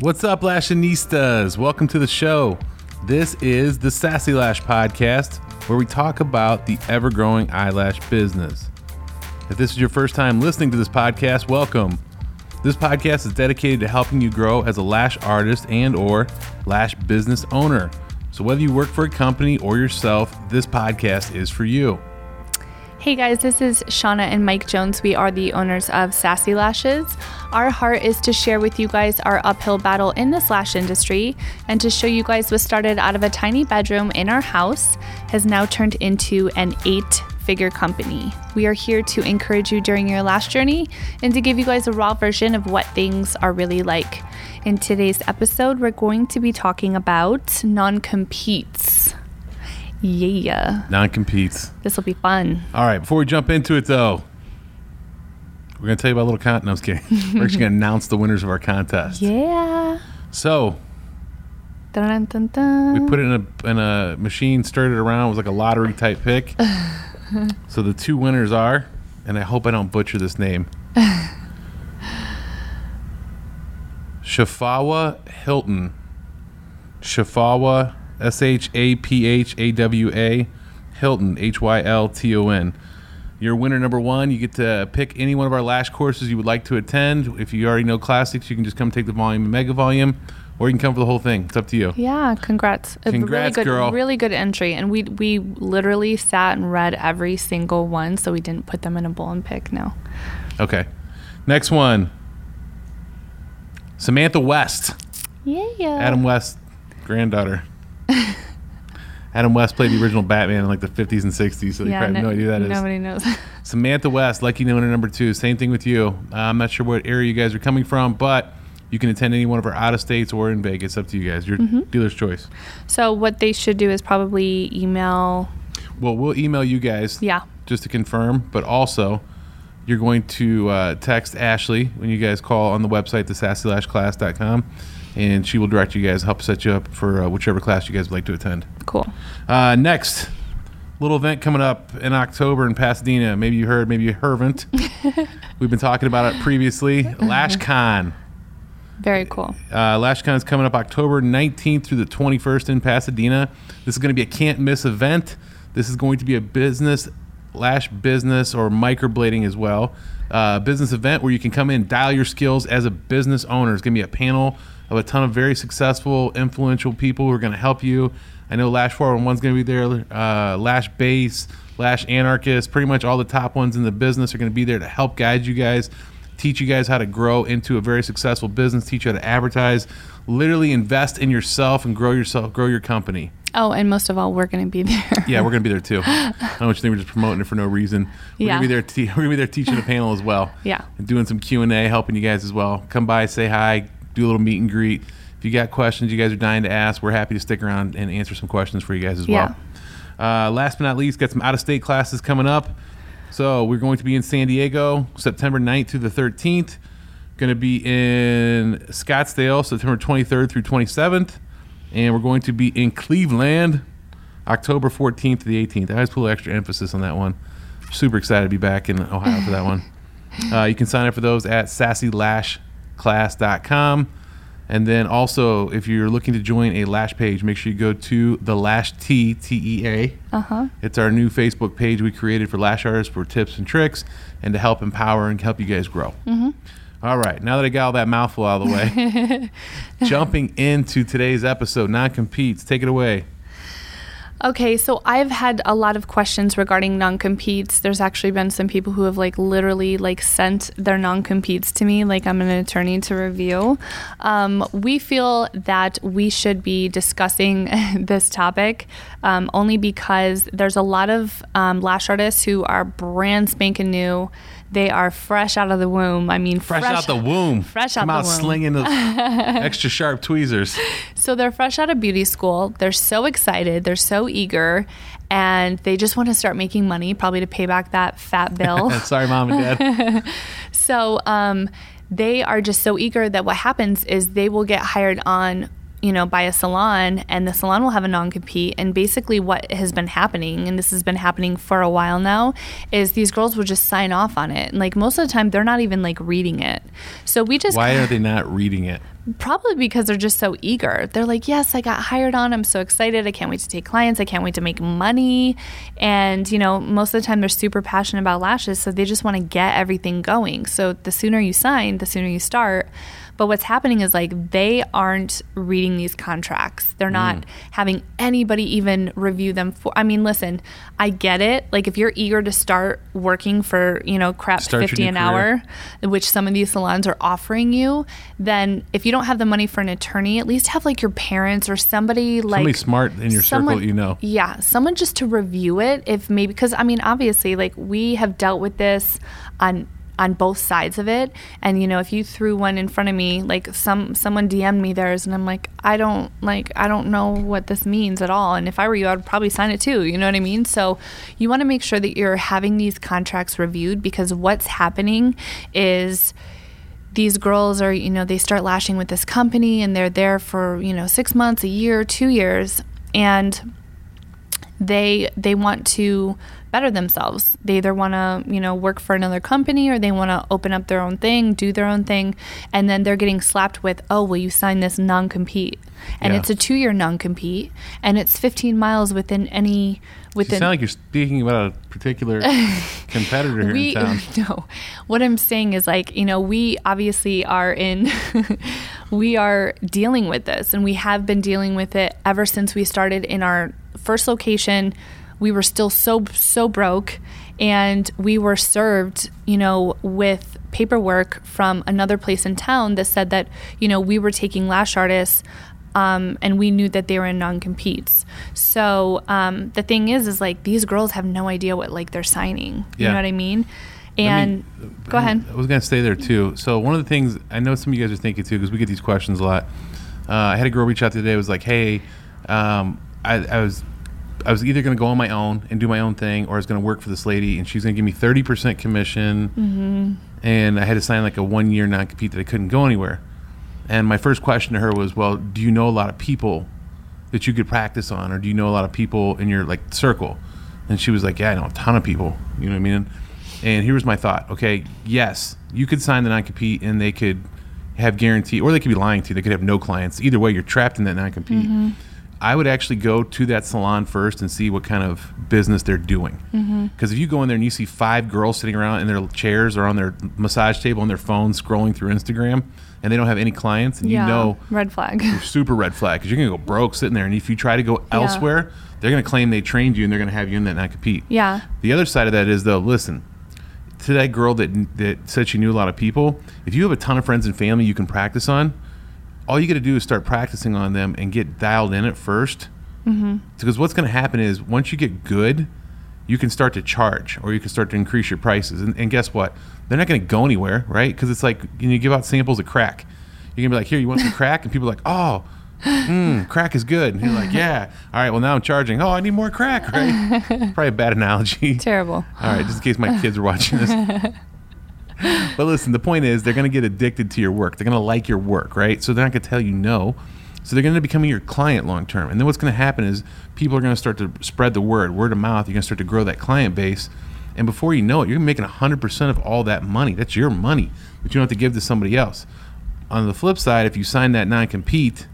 What's up, Lashinistas? Welcome to the show. This is the Sassy Lash Podcast, where we talk about the ever growing eyelash business. If this is your first time listening to this podcast, welcome. This podcast is dedicated to helping you grow as a lash artist and or lash business owner. So whether you work for a company or yourself, this podcast is for you. Hey guys, this is Shauna and Mike Jones. We are the owners of Sassy Lashes. Our heart is to share with you guys our uphill battle in this lash industry and to show you guys what started out of a tiny bedroom in our house has now turned into an eight figure company. We are here to encourage you during your lash journey and to give you guys a raw version of what things are really like. In today's episode, we're going to be talking about non competes. Yeah, Non competes. this will be fun. All right, before we jump into it though, we're gonna tell you about a little contest. No, I was kidding. we're actually gonna announce the winners of our contest. Yeah. So dun, dun, dun. we put it in a in a machine, stirred it around. It was like a lottery type pick. so the two winners are, and I hope I don't butcher this name. Shaphawa Hylton. Shaphawa S H A P H A W A Hylton H Y L T O N. You're winner number one. You get to pick any one of our lash courses you would like to attend. If you already know classics, you can just come take the volume and mega volume, or you can come for the whole thing. It's up to you. yeah, congrats. A really Congrats, good, girl. Really good entry. And we we literally sat and read every single one, so we didn't put them in a bowl and pick. No. Okay. Next one. Samantha West. Yeah, yeah. Adam West, granddaughter. Adam West played the original Batman in like the 50s and 60s, so you probably have no idea who that is. Nobody knows. Samantha West, lucky winner number two. Same thing with you. Uh, I'm not sure what area you guys are coming from, but you can attend any one of our out of states or in Vegas. Up to you guys. Your Mm-hmm. dealer's choice. so what they should do is probably email. Well, we'll email you guys Yeah. just to confirm, but also you're going to uh, text Ashley when you guys call on the website, thesassylashclass.com, and she will direct you guys, help set you up for uh, whichever class you guys would like to attend. Cool. Uh, next, little event coming up in October in Pasadena. Maybe you heard, maybe you haven't. We've been talking about it previously. LashCon. Very cool. Uh, LashCon is coming up October 19th through the 21st in Pasadena. This is going to be a can't miss event. This is going to be a business, lash business, or microblading as well. Uh, business event where you can come in, dial your skills as a business owner. It's going to be a panel of a ton of very successful, influential people who are going to help you. I know Lash 411 is going to be there, uh, Lash Base, Lash Anarchist, pretty much all the top ones in the business are going to be there to help guide you guys teach you guys how to grow into a very successful business, teach you how to advertise, literally invest in yourself and grow yourself, grow your company. Oh, and most of all, we're going to be there. Yeah, we're gonna be there too. I don't want you to think we're just promoting it for no reason. We're Yeah. gonna be there. Te- we're gonna be there teaching a panel as well. Yeah. and doing some Q and A, helping you guys as well. Come by, say hi, do a little meet and greet. If you got questions you guys are dying to ask, we're happy to stick around and answer some questions for you guys as well. Uh, last but not least, got some out of state classes coming up. So we're going to be in San Diego September 9th through the 13th. Going to be in Scottsdale September 23rd through 27th. And we're going to be in Cleveland October 14th to the 18th. I always put extra emphasis on that one. Super excited to be back in Ohio for that one. Uh, you can sign up for those at sassylashclass.com. And then also, if you're looking to join a Lash page, make sure you go to the Lash T T E A. Uh huh. It's our new Facebook page we created for lash artists for tips and tricks and to help empower and help you guys grow. Mhm. All right, now that I got all that mouthful out of the way, jumping into today's episode, non competes. Take it away. Okay, so I've had a lot of questions regarding non-competes. There's actually been some people who have like literally like sent their non-competes to me, like I'm an attorney to review. Um, we feel that we should be discussing this topic um, only because there's a lot of um, lash artists who are brand spanking new. They are fresh out of the womb. I mean, Fresh, out the womb. fresh Come out out the womb. slinging the extra sharp tweezers. So they're fresh out of beauty school. They're so excited. They're so eager. And they just want to start making money, probably to pay back that fat bill. Sorry, mom and dad. so um, they are just so eager that what happens is they will get hired on you know, by a salon and the salon will have a non compete. And basically, what has been happening, and this has been happening for a while now, is these girls will just sign off on it. And like most of the time, they're not even like reading it. So we just. Why are they not reading it? Probably because they're just so eager. They're like, yes, I got hired on. I'm so excited. I can't wait to take clients. I can't wait to make money. And, you know, most of the time they're super passionate about lashes. So they just want to get everything going. So the sooner you sign, the sooner you start. But what's happening is like they aren't reading these contracts. They're not mm. having anybody even review them for I mean, listen, I get it. Like if you're eager to start working for, you know, crap start 50 an career. hour, which some of these salons are offering you, then if you don't have the money for an attorney, at least have like your parents or somebody like somebody smart in your someone, circle, you know. Yeah, someone just to review it if maybe because I mean, obviously like we have dealt with this on on both sides of it. And you know, if you threw one in front of me, like some someone DM'd me theirs, and I'm like, I don't like I don't know what this means at all. And if I were you, I'd probably sign it too. You know what I mean? So you want to make sure that you're having these contracts reviewed because what's happening is these girls are, you know, they start lashing with this company and they're there for, you know, six months, a year, two years, and they they want to better themselves. They either want to, you know, work for another company or they want to open up their own thing, do their own thing, and then they're getting slapped with, "Oh, well you sign this non-compete." And yeah. it's a 2-year non-compete and it's 15 miles within any within You sound like you're speaking about a particular competitor here we, in town. No. What I'm saying is like, you know, we obviously are in we are dealing with this and we have been dealing with it ever since we started in our first location we were still so so broke and we were served you know with paperwork from another place in town that said that you know we were taking lash artists um, and we knew that they were in non-competes. So um, the thing is is like these girls have no idea what like they're signing. Yeah. you know what i mean? And me, go ahead. I was going to stay there too. So one of the things i know some of you guys are thinking too because we get these questions a lot. Uh, i had a girl reach out today was like hey um, I, I was I was either going to go on my own and do my own thing, or I was going to work for this lady, and she was going to give me thirty percent commission, mm-hmm. and I had to sign like a one year non compete that I couldn't go anywhere. And my first question to her was, "Well, do you know a lot of people that you could practice on, or do you know a lot of people in your like circle?" And she was like, "Yeah, I know a ton of people." You know what I mean? And here was my thought. Okay, yes, you could sign the non compete, and they could have guarantee, or they could be lying to you. They could have no clients. Either way, you're trapped in that non compete. Mm-hmm I would actually go to that salon first and see what kind of business they're doing. Because mm-hmm. if you go in there and you see five girls sitting around in their chairs or on their massage table on their phone scrolling through Instagram, and they don't have any clients, and yeah, you know, red flag, super red flag, because you're gonna go broke sitting there. And if you try to go yeah. elsewhere, they're gonna claim they trained you, and they're gonna have you in that not compete. Yeah. The other side of that is though, listen, to that girl that that said she knew a lot of people, if you have a ton of friends and family you can practice on all you got to do is start practicing on them and get dialed in at 1st mm-hmm. Because what's going to happen is once you get good, you can start to charge or you can start to increase your prices. And, and guess what? They're not going to go anywhere, right? Because it's like you, you give out samples of crack. You're going to be like, here, you want some crack? And people are like, oh, mm, crack is good. And you're like, yeah. All right, well, now I'm charging. Oh, I need more crack, right? Probably a bad analogy. Terrible. All right, just in case my kids are watching this. but listen, the point is they're going to get addicted to your work. They're going to like your work, right? So they're not going to tell you no. So they're going to become your client long term. And then what's going to happen is people are going to start to spread the word, word of mouth. You're going to start to grow that client base. And before you know it, you're making 100% of all that money. That's your money, but you don't have to give to somebody else. On the flip side, if you sign that non compete,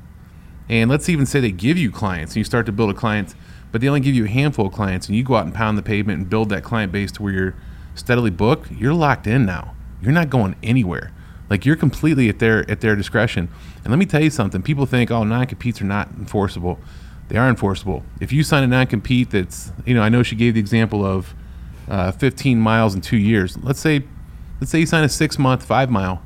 and let's even say they give you clients and you start to build a client, but they only give you a handful of clients, and you go out and pound the pavement and build that client base to where you're steadily booked, you're locked in now you're not going anywhere. Like you're completely at their at their discretion. And let me tell you something. People think, oh, non-competes are not enforceable. They are enforceable. If you sign a non-compete that's, you know, I know she gave the example of uh, 15 miles in two years. Let's say, let's say you sign a six-month, five-mile.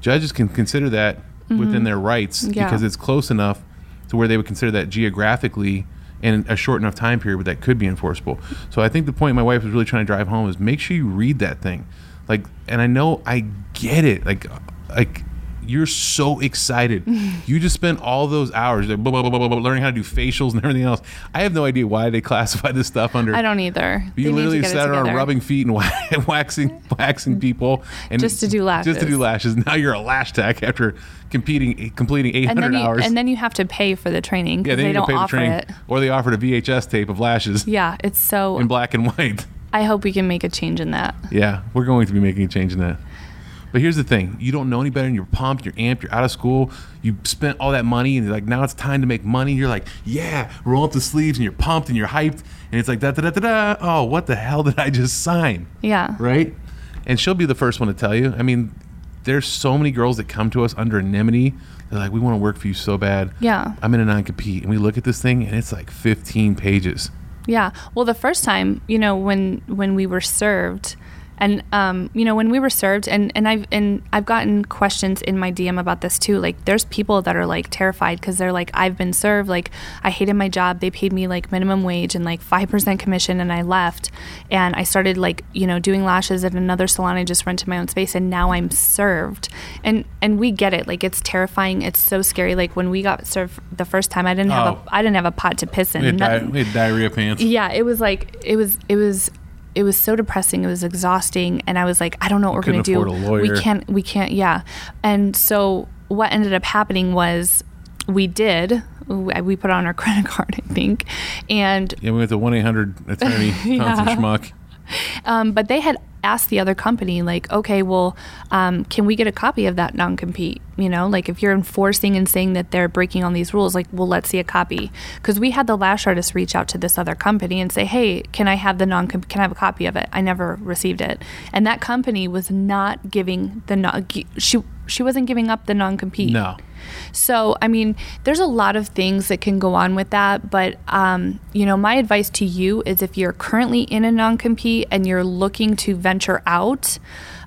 Judges can consider that mm-hmm. within their rights yeah. because it's close enough to where they would consider that geographically in a short enough time period but that could be enforceable. So I think the point my wife was really trying to drive home is make sure you read that thing like and i know i get it like like you're so excited. you just spent all those hours like, blah, blah, blah, blah, blah, learning how to do facials and everything else. I have no idea why they classify this stuff under. I don't either. You to literally sat around rubbing feet and waxing, waxing people, and Just to do lashes. Just to do lashes. Now you're a lash tech after competing, completing and 800 then you, hours. and then you have to pay for the training yeah, because they, they, don't pay offer training, it. or they offered a VHS tape of lashes Yeah, it's so. in black and white. I hope we can make a change in that. Yeah, we're going to be making a change in that. But here's the thing: you don't know any better, and you're pumped, you're amped, you're out of school, you spent all that money, and you're like, now it's time to make money. You're like, yeah, roll up the sleeves, and you're pumped and you're hyped, and it's like da da da da da. Oh, what the hell did I just sign? Yeah. Right? And she'll be the first one to tell you. I mean, there's so many girls that come to us under anonymity. They're like, we want to work for you so bad. Yeah. I'm in a non-compete, and we look at this thing, and it's like 15 pages. Yeah. Well, the first time, you know, when when we were served, and um, you know, when we were served, and and I've and I've gotten questions in my DM about this too. Like, there's people that are like terrified because they're like, I've been served. Like, I hated my job. They paid me like minimum wage and like five percent commission, and I left, and I started like you know doing lashes at another salon. I just rented my own space, and now I'm served. And and we get it. Like, it's terrifying. It's so scary. Like when we got served the first time, I didn't have Oh. a I didn't have a pot to piss in. We had, di- we had diarrhea pants. yeah it was like it was it was it was so depressing it was exhausting and i was like i don't know what we're Couldn't gonna do a lawyer. we can't we can't yeah and so what ended up happening was we did we put on our credit card i think and Yeah, we went to 1 800 attorney, Johnson Yeah. Schmuck. um, but they had asked the other company like okay well um, can we get a copy of that non-compete you know like if you're enforcing and saying that they're breaking on these rules like well let's see a copy because we had the lash artist reach out to this other company and say hey can i have the non can i have a copy of it i never received it and that company was not giving the non she she wasn't giving up the non-compete No. so, I mean, there's a lot of things that can go on with that. But, um, you know, my advice to you is if you're currently in a non compete and you're looking to venture out,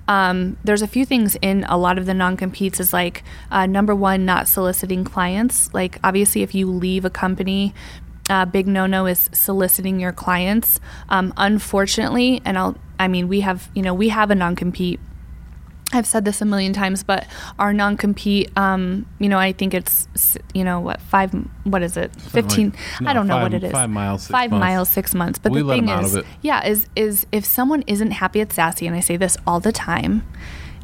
um, there's a few things in a lot of the non competes is like uh, number one, not soliciting clients. Like, obviously, if you leave a company, uh, big no no is soliciting your clients. Um, unfortunately, and I'll, I mean, we have, you know, we have a non compete I've said this a million times, but our non-compete, um, you know, I think it's, you know, what five, what is it, fifteen? like- no, I don't know what it is. five miles, six five months. miles, six months. But We the thing is, yeah, is is if someone isn't happy at Sassy, and I say this all the time,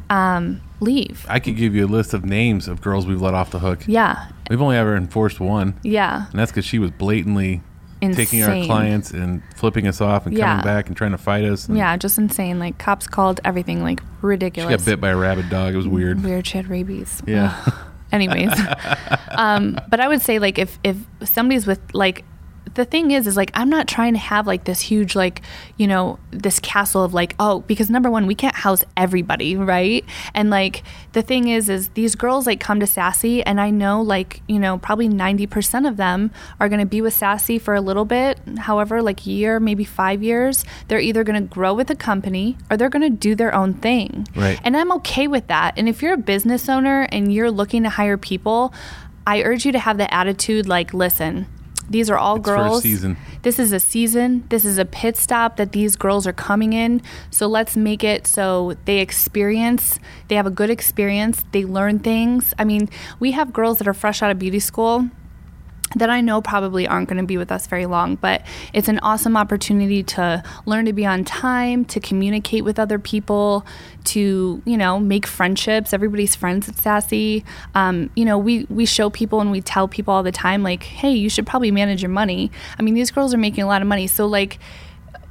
um, leave. I could give you a list of names of girls we've let off the hook. Yeah, We've only ever enforced one, yeah, and that's because she was blatantly taking our clients and flipping us off and Yeah. coming back and trying to fight us. yeah, just insane. Like cops called everything like She ridiculous. got bit by a rabid dog. It was weird. Weird. She had rabies. Yeah. anyways um, but i would say like if if somebody's with like the thing is is like i'm not trying to have like this huge like you know this castle of like oh because number one we can't house everybody right and like the thing is is these girls like come to sassy and i know like you know probably 90% of them are going to be with sassy for a little bit however like year maybe five years they're either going to grow with the company or they're going to do their own thing Right. and I'm okay with that. And if you're a business owner and you're looking to hire people, I urge you to have the attitude like, listen, these are all It's girls. season. This is a season. This is a pit stop that these girls are coming in. So let's make it so they experience, they have a good experience, they learn things. I mean, we have girls that are fresh out of beauty school that I know probably aren't going to be with us very long, but it's an awesome opportunity to learn to be on time, to communicate with other people, to you know make friendships. Everybody's friends at Sassy. Um, you know, we we show people and we tell people all the time, like, hey, you should probably manage your money. I mean, these girls are making a lot of money, so like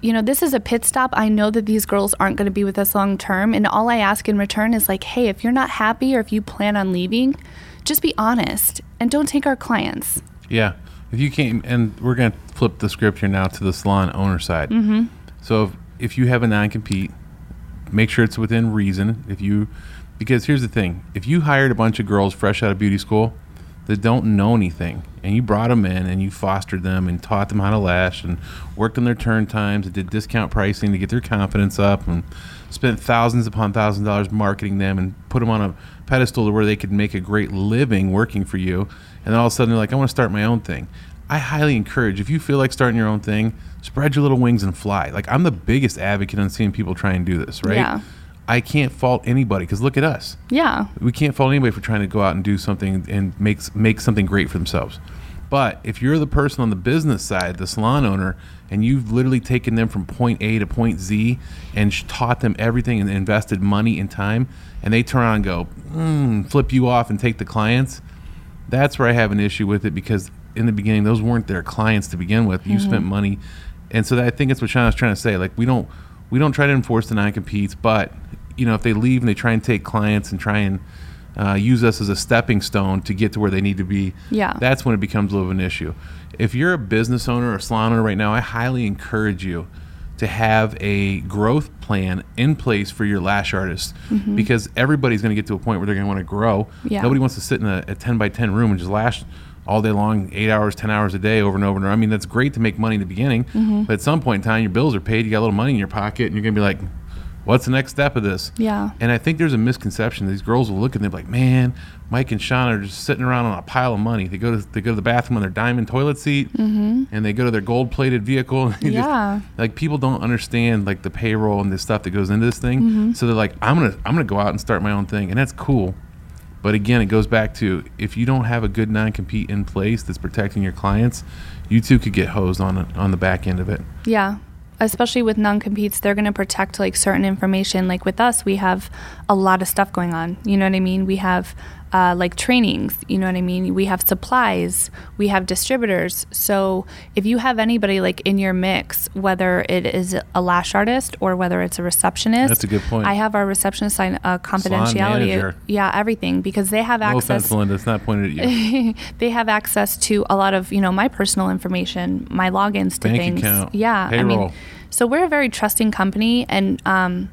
you know, this is a pit stop. I know that these girls aren't going to be with us long term. And all I ask in return is like, hey, if you're not happy or if you plan on leaving, just be honest and don't take our clients. Yeah. If you came, and we're going to flip the script here now to the salon owner side. Mm-hmm. So if, if you have a non compete, make sure it's within reason. If you, because here's the thing if you hired a bunch of girls fresh out of beauty school that don't know anything, and you brought them in and you fostered them and taught them how to lash and worked on their turn times and did discount pricing to get their confidence up and spent thousands upon thousands of dollars marketing them and put them on a pedestal to where they could make a great living working for you, and then all of a sudden they're like, I want to start my own thing. I highly encourage if you feel like starting your own thing, spread your little wings and fly. Like I'm the biggest advocate on seeing people try and do this, right? Yeah. I can't fault anybody because look at us. Yeah. We can't fault anybody for trying to go out and do something and make make something great for themselves. But if you're the person on the business side, the salon owner, and you've literally taken them from point A to point Z and taught them everything and invested money and time, and they turn around and go, mm, flip you off and take the clients, that's where I have an issue with it because in the beginning, those weren't their clients to begin with. You spent money. And so that, I think that's what Shauna's trying to say. Like, we don't, we don't try to enforce the non-competes, but, you know, if they leave and they try and take clients and try and uh, use us as a stepping stone to get to where they need to be, Yeah. that's when it becomes a little of an issue. If you're a business owner or a salon owner right now, I highly encourage you to have a growth plan in place for your lash artists mm-hmm. because everybody's going to get to a point where they're going to want to grow. Yeah. Nobody wants to sit in a, a 10 by 10 room and just lash all day long, eight hours, 10 hours a day over and over and over. I mean, that's great to make money in the beginning, mm-hmm. but at some point in time, your bills are paid, you got a little money in your pocket, and you're going to be like, what's the next step of this? Yeah. And I think there's a misconception. These girls will look and they're like, "Man, Mike and Sean are just sitting around on a pile of money. They go to they go to the bathroom on their diamond toilet seat, and they go to their gold plated vehicle. they just- Yeah. like people don't understand like the payroll and the stuff that goes into this thing. Mm-hmm. So they're like, "I'm gonna I'm gonna go out and start my own thing," and that's cool. But again, it goes back to if you don't have a good non compete in place that's protecting your clients, you too could get hosed on on the back end of it. Yeah. Especially with non competes, they're going to protect like certain information. Like with us, we have a lot of stuff going on. You know what I mean? We have uh, like trainings, you know what I mean? We have supplies, we have distributors. So if you have anybody like in your mix, whether it is a lash artist or whether it's a receptionist, That's a good point. I have our receptionist sign a confidentiality. Yeah, everything because they have No access offense, Melinda. It's not pointed at you. they have access to a lot of you know my personal information my logins to Bank things account, yeah i payroll. mean so we're a very trusting company and um,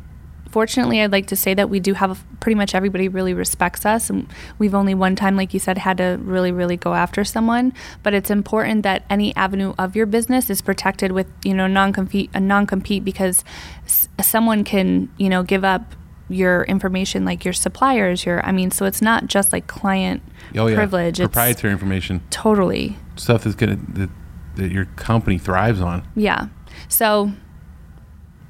fortunately i'd like to say that we do have pretty much everybody really respects us and we've only one time like you said had to really really go after someone but it's important that any avenue of your business is protected with you know non-compete a uh, non-compete because s- someone can you know give up your information like your suppliers your i mean so it's not just like client Oh yeah, privilege it's proprietary information, totally stuff that's gonna that, that your company thrives on. Yeah. So,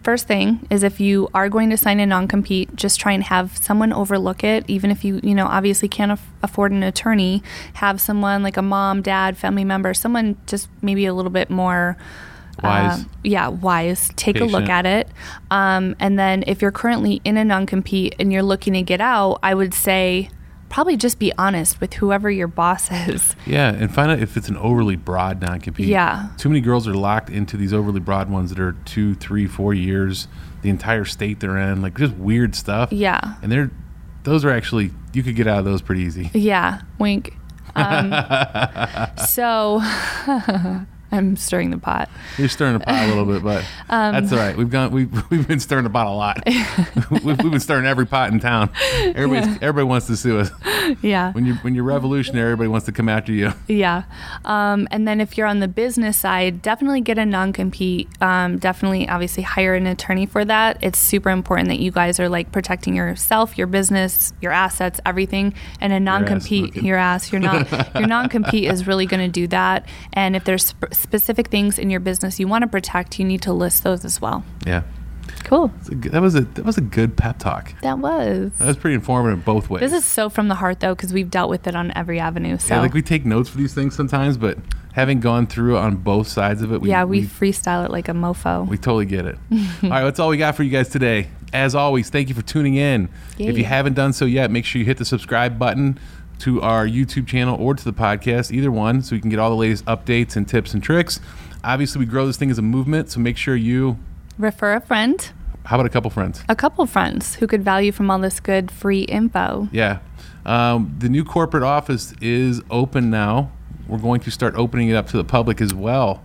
first thing is if you are going to sign a non compete, just try and have someone overlook it. Even if you, you know, obviously can't aff- afford an attorney, have someone like a mom, dad, family member, someone just maybe a little bit more. Wise. uh, yeah, wise. Take a look at it. Um, and then if you're currently in a non compete and you're looking to get out, I would say probably just be honest with whoever your boss is. Yeah, and find out if it's an overly broad non-compete. Yeah. Too many girls are locked into these overly broad ones that are two, three, four years, the entire state they're in, like just weird stuff. Yeah. And they're those are actually you could get out of those pretty easy. Yeah, wink. Um, so I'm stirring the pot. You're stirring the pot a little bit, but Um, that's all right. We've gone we've, we've been stirring the pot a lot. we've, we've been stirring every pot in town. Everybody everybody wants to sue us. Yeah. When you when you're revolutionary, everybody wants to come after you. Yeah. Um, and then if you're on the business side, definitely get a non compete. Um, definitely, obviously, hire an attorney for that. It's super important that you guys are like protecting yourself, your business, your assets, everything. And a non compete, your ass, you're not, your non compete is really going to do that. And if there's sp- specific things in your business you want to protect, you need to list those as well. Yeah. Cool. It's a good- That was a that was a good pep talk. That was. That was pretty informative both ways. This is so from the heart, though, because we've dealt with it on every avenue. So Yeah, like we take notes for these things sometimes, but having gone through on both sides of it, we, yeah, we, we, freestyle it like a mofo. we totally get it. all right, that's all we got for you guys today. As always, thank you for tuning in. If you haven't done so yet, make sure you hit the subscribe button to our YouTube channel or to the podcast, either one, so you can get all the latest updates and tips and tricks. Obviously, we grow this thing as a movement, so make sure you. Refer a friend, How about a couple friends? a couple friends who could value from all this good free info. Yeah. Um, the new corporate office is open now. We're going to start opening it up to the public as well.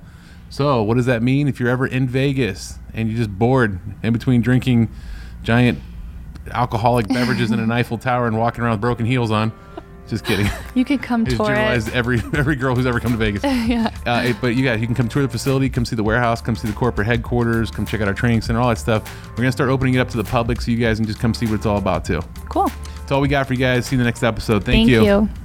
So, what does that mean? If you're ever in Vegas and you're just bored in between drinking giant alcoholic beverages in an Eiffel Tower and walking around with broken heels on, just kidding. You can come tour generalized it. every every girl who's ever come to Vegas. yeah. Uh, it- but you guys, you can come tour the facility, come see the warehouse, come see the corporate headquarters, come check out our training center, all that stuff. We're gonna start opening it up to the public so you guys can just come see what it's all about too. Cool. That's all we got for you guys. See you in the next episode. Thank, you. Thank you.